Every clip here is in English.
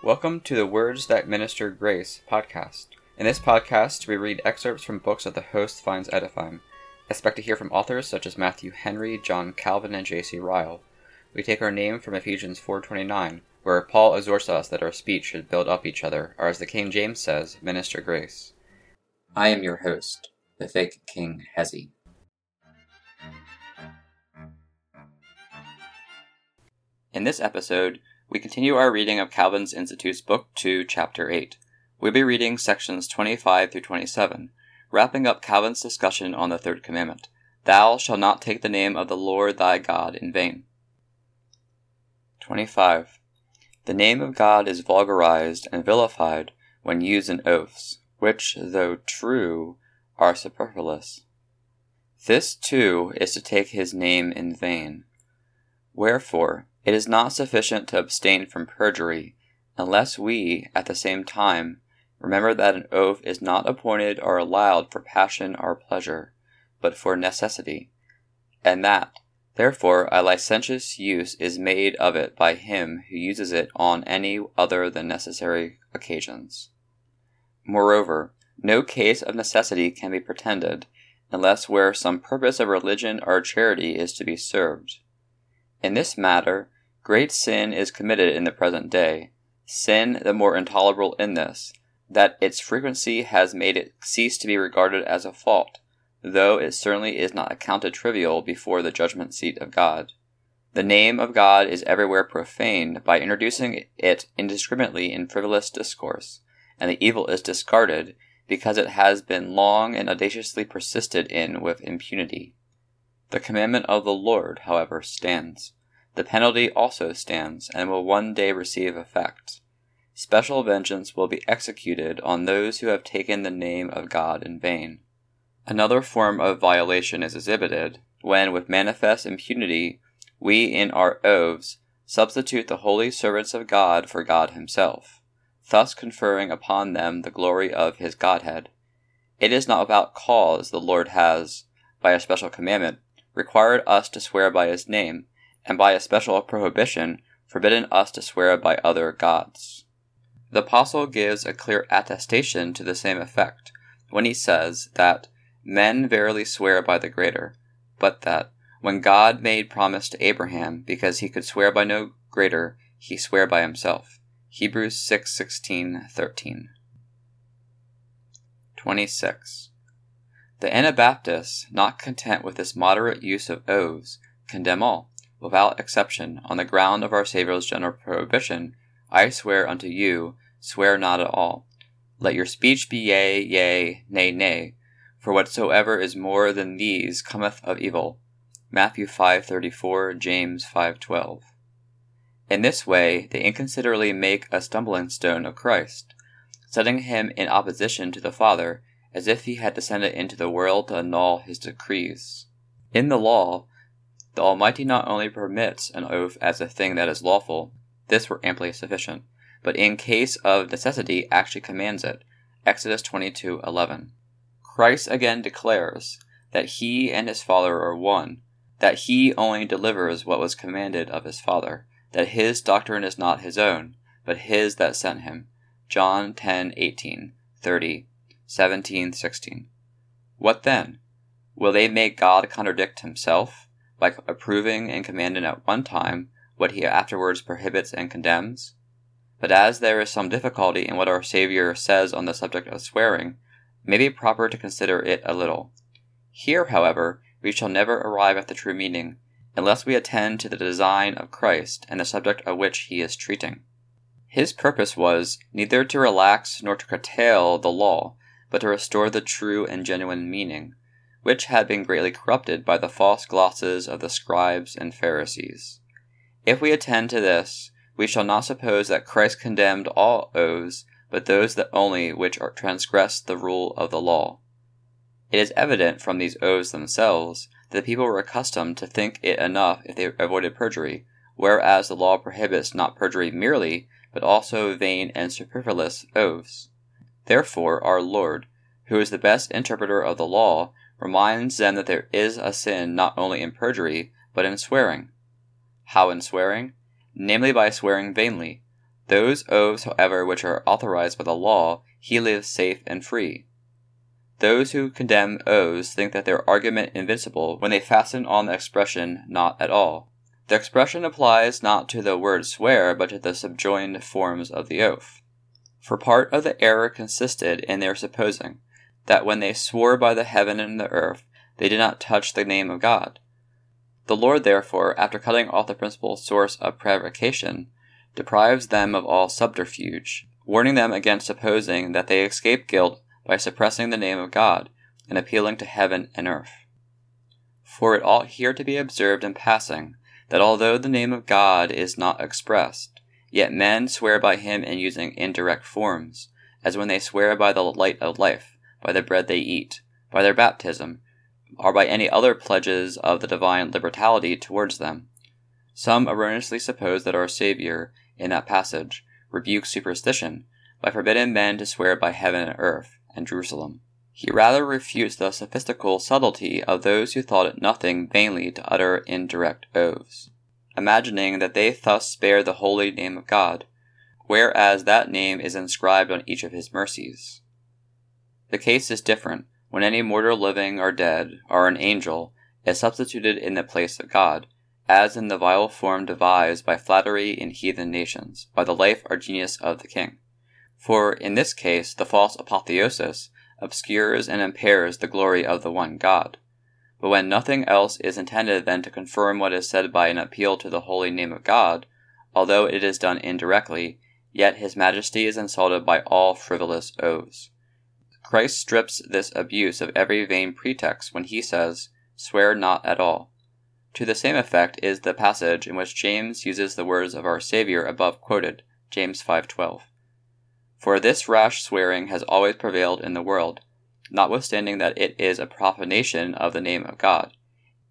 Welcome to the Words That Minister Grace podcast. In this podcast, we read excerpts from books that the host finds edifying. Expect to hear from authors such as Matthew Henry, John Calvin, and J.C. Ryle. We take our name from Ephesians 4.29, where Paul exhorts us that our speech should build up each other, or as the King James says, minister grace. I am your host, the fake King Hezi. In this episode, we continue our reading of Calvin's Institutes, Book 2, Chapter 8. We'll be reading sections 25 through 27, wrapping up Calvin's discussion on the Third Commandment Thou shalt not take the name of the Lord thy God in vain. 25. The name of God is vulgarized and vilified when used in oaths, which, though true, are superfluous. This, too, is to take his name in vain. Wherefore, it is not sufficient to abstain from perjury, unless we, at the same time, remember that an oath is not appointed or allowed for passion or pleasure, but for necessity, and that, therefore, a licentious use is made of it by him who uses it on any other than necessary occasions. Moreover, no case of necessity can be pretended, unless where some purpose of religion or charity is to be served. In this matter, Great sin is committed in the present day, sin the more intolerable in this, that its frequency has made it cease to be regarded as a fault, though it certainly is not accounted trivial before the judgment seat of God. The name of God is everywhere profaned by introducing it indiscriminately in frivolous discourse, and the evil is discarded because it has been long and audaciously persisted in with impunity. The commandment of the Lord, however, stands. The penalty also stands, and will one day receive effect. Special vengeance will be executed on those who have taken the name of God in vain. Another form of violation is exhibited when, with manifest impunity, we in our oaths substitute the holy servants of God for God Himself, thus conferring upon them the glory of His Godhead. It is not without cause the Lord has, by a special commandment, required us to swear by His name and by a special prohibition forbidden us to swear by other gods. The Apostle gives a clear attestation to the same effect when he says that men verily swear by the greater, but that when God made promise to Abraham because he could swear by no greater, he sware by himself. Hebrews 6 16 13. 26. The Anabaptists, not content with this moderate use of oaths, condemn all, without exception, on the ground of our Saviour's general prohibition, I swear unto you, swear not at all. Let your speech be yea, yea, nay, nay, for whatsoever is more than these cometh of evil. Matthew 5:34, James 5:12. In this way, they inconsiderately make a stumbling stone of Christ, setting him in opposition to the Father, as if he had descended into the world to annul his decrees. In the law, the Almighty not only permits an oath as a thing that is lawful, this were amply sufficient, but in case of necessity actually commands it. Exodus 22:11. Christ again declares that he and his Father are one, that he only delivers what was commanded of his Father, that his doctrine is not his own, but his that sent him. John 10:18, 30, 17, 16. What then? Will they make God contradict himself? By approving and commanding at one time what he afterwards prohibits and condemns? But as there is some difficulty in what our Saviour says on the subject of swearing, it may be proper to consider it a little. Here, however, we shall never arrive at the true meaning, unless we attend to the design of Christ and the subject of which he is treating. His purpose was neither to relax nor to curtail the law, but to restore the true and genuine meaning, which had been greatly corrupted by the false glosses of the scribes and Pharisees. If we attend to this, we shall not suppose that Christ condemned all oaths, but those that only which transgress the rule of the law. It is evident from these oaths themselves that the people were accustomed to think it enough if they avoided perjury, whereas the law prohibits not perjury merely, but also vain and superfluous oaths. Therefore, our Lord, who is the best interpreter of the law, reminds them that there is a sin not only in perjury, but in swearing. How in swearing? Namely by swearing vainly. Those oaths, however, which are authorized by the law, he lives safe and free. Those who condemn oaths think that their argument invincible when they fasten on the expression not at all. The expression applies not to the word swear, but to the subjoined forms of the oath. For part of the error consisted in their supposing that when they swore by the heaven and the earth, they did not touch the name of God. The Lord, therefore, after cutting off the principal source of prevarication, deprives them of all subterfuge, warning them against supposing that they escape guilt by suppressing the name of God and appealing to heaven and earth. For it ought here to be observed in passing that although the name of God is not expressed, yet men swear by him in using indirect forms, as when they swear by the light of life, by the bread they eat, by their baptism, or by any other pledges of the divine liberality towards them. Some erroneously suppose that our Saviour, in that passage, rebukes superstition by forbidding men to swear by heaven and earth and Jerusalem. He rather refutes the sophistical subtlety of those who thought it nothing vainly to utter indirect oaths, imagining that they thus spare the holy name of God, whereas that name is inscribed on each of his mercies. The case is different when any mortal living or dead, or an angel, is substituted in the place of God, as in the vile form devised by flattery in heathen nations, by the life or genius of the king. For in this case the false apotheosis obscures and impairs the glory of the one God. But when nothing else is intended than to confirm what is said by an appeal to the holy name of God, although it is done indirectly, yet his majesty is insulted by all frivolous oaths. Christ strips this abuse of every vain pretext when he says, Swear not at all. To the same effect is the passage in which James uses the words of our Saviour above quoted, James 5:12. For this rash swearing has always prevailed in the world, notwithstanding that it is a profanation of the name of God.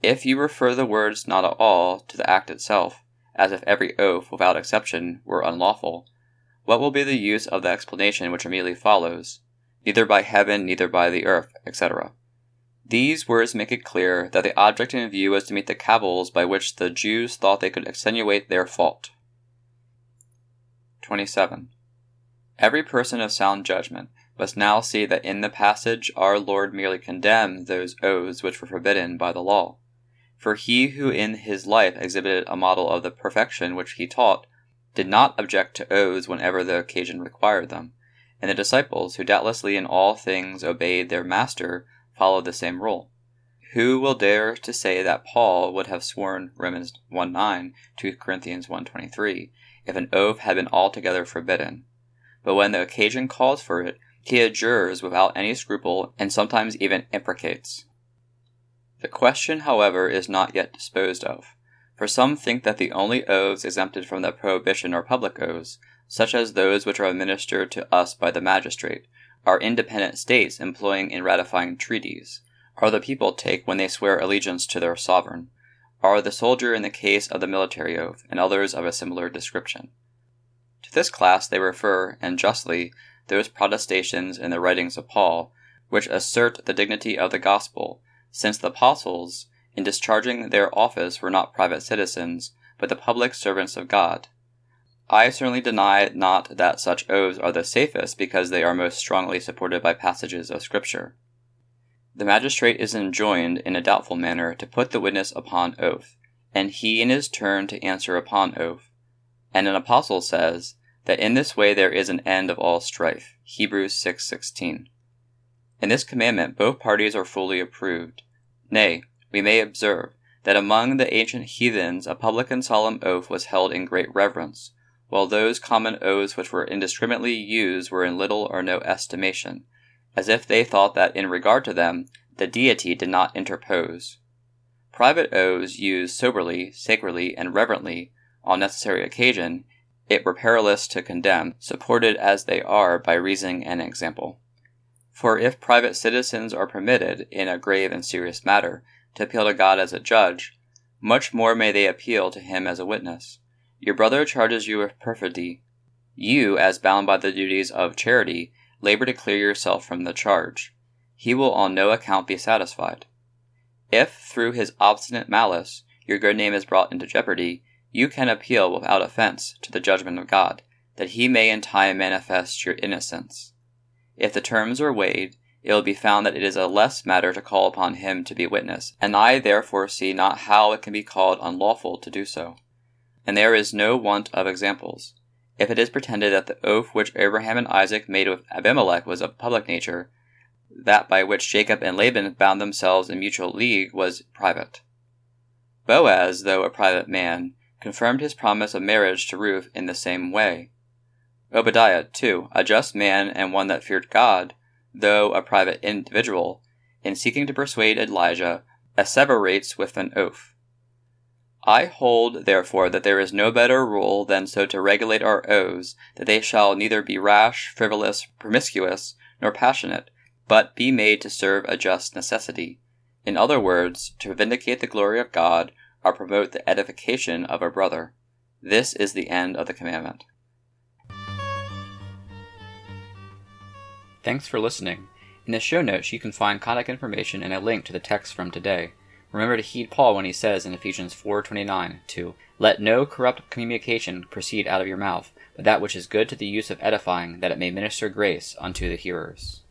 If you refer the words not at all to the act itself, as if every oath, without exception, were unlawful, what will be the use of the explanation which immediately follows? Neither by heaven, neither by the earth, etc. These words make it clear that the object in view was to meet the cavils by which the Jews thought they could extenuate their fault. 27. Every person of sound judgment must now see that in the passage our Lord merely condemned those oaths which were forbidden by the law. For he who in his life exhibited a model of the perfection which he taught did not object to oaths whenever the occasion required them and the disciples, who doubtlessly in all things obeyed their master, followed the same rule. Who will dare to say that Paul would have sworn Romans 1 9 to Corinthians 1.23 if an oath had been altogether forbidden? But when the occasion calls for it, he adjures without any scruple and sometimes even imprecates. The question, however, is not yet disposed of, for some think that the only oaths exempted from the prohibition are public oaths, such as those which are administered to us by the magistrate, are independent states employing in ratifying treaties, are the people take when they swear allegiance to their sovereign, are the soldier in the case of the military oath, and others of a similar description. To this class they refer, and justly, those protestations in the writings of Paul, which assert the dignity of the gospel, since the apostles, in discharging their office, were not private citizens, but the public servants of God, I certainly deny not that such oaths are the safest because they are most strongly supported by passages of Scripture. The magistrate is enjoined in a doubtful manner to put the witness upon oath, and he in his turn to answer upon oath. And an apostle says that in this way there is an end of all strife. Hebrews 6:16. In this commandment both parties are fully approved. Nay, we may observe that among the ancient heathens a public and solemn oath was held in great reverence while those common oaths which were indiscriminately used were in little or no estimation, as if they thought that in regard to them the deity did not interpose. Private oaths used soberly, sacredly, and reverently on necessary occasion, it were perilous to condemn, supported as they are by reason and example. For if private citizens are permitted, in a grave and serious matter, to appeal to God as a judge, much more may they appeal to him as a witness. Your brother charges you with perfidy. You, as bound by the duties of charity, labor to clear yourself from the charge. He will on no account be satisfied. If, through his obstinate malice, your good name is brought into jeopardy, you can appeal without offense to the judgment of God, that he may in time manifest your innocence. If the terms are weighed, it will be found that it is a less matter to call upon him to be witness, and I therefore see not how it can be called unlawful to do so. And there is no want of examples. If it is pretended that the oath which Abraham and Isaac made with Abimelech was of public nature, that by which Jacob and Laban bound themselves in mutual league was private. Boaz, though a private man, confirmed his promise of marriage to Ruth in the same way. Obadiah, too, a just man and one that feared God, though a private individual, in seeking to persuade Elijah, asseverates with an oath. I hold, therefore, that there is no better rule than so to regulate our oaths, that they shall neither be rash, frivolous, promiscuous, nor passionate, but be made to serve a just necessity. In other words, to vindicate the glory of God, or promote the edification of a brother. This is the end of the commandment. Thanks for listening. In the show notes, you can find contact information and a link to the text from today. Remember to heed Paul when he says in Ephesians 4:29 to let no corrupt communication proceed out of your mouth, but that which is good to the use of edifying, that it may minister grace unto the hearers.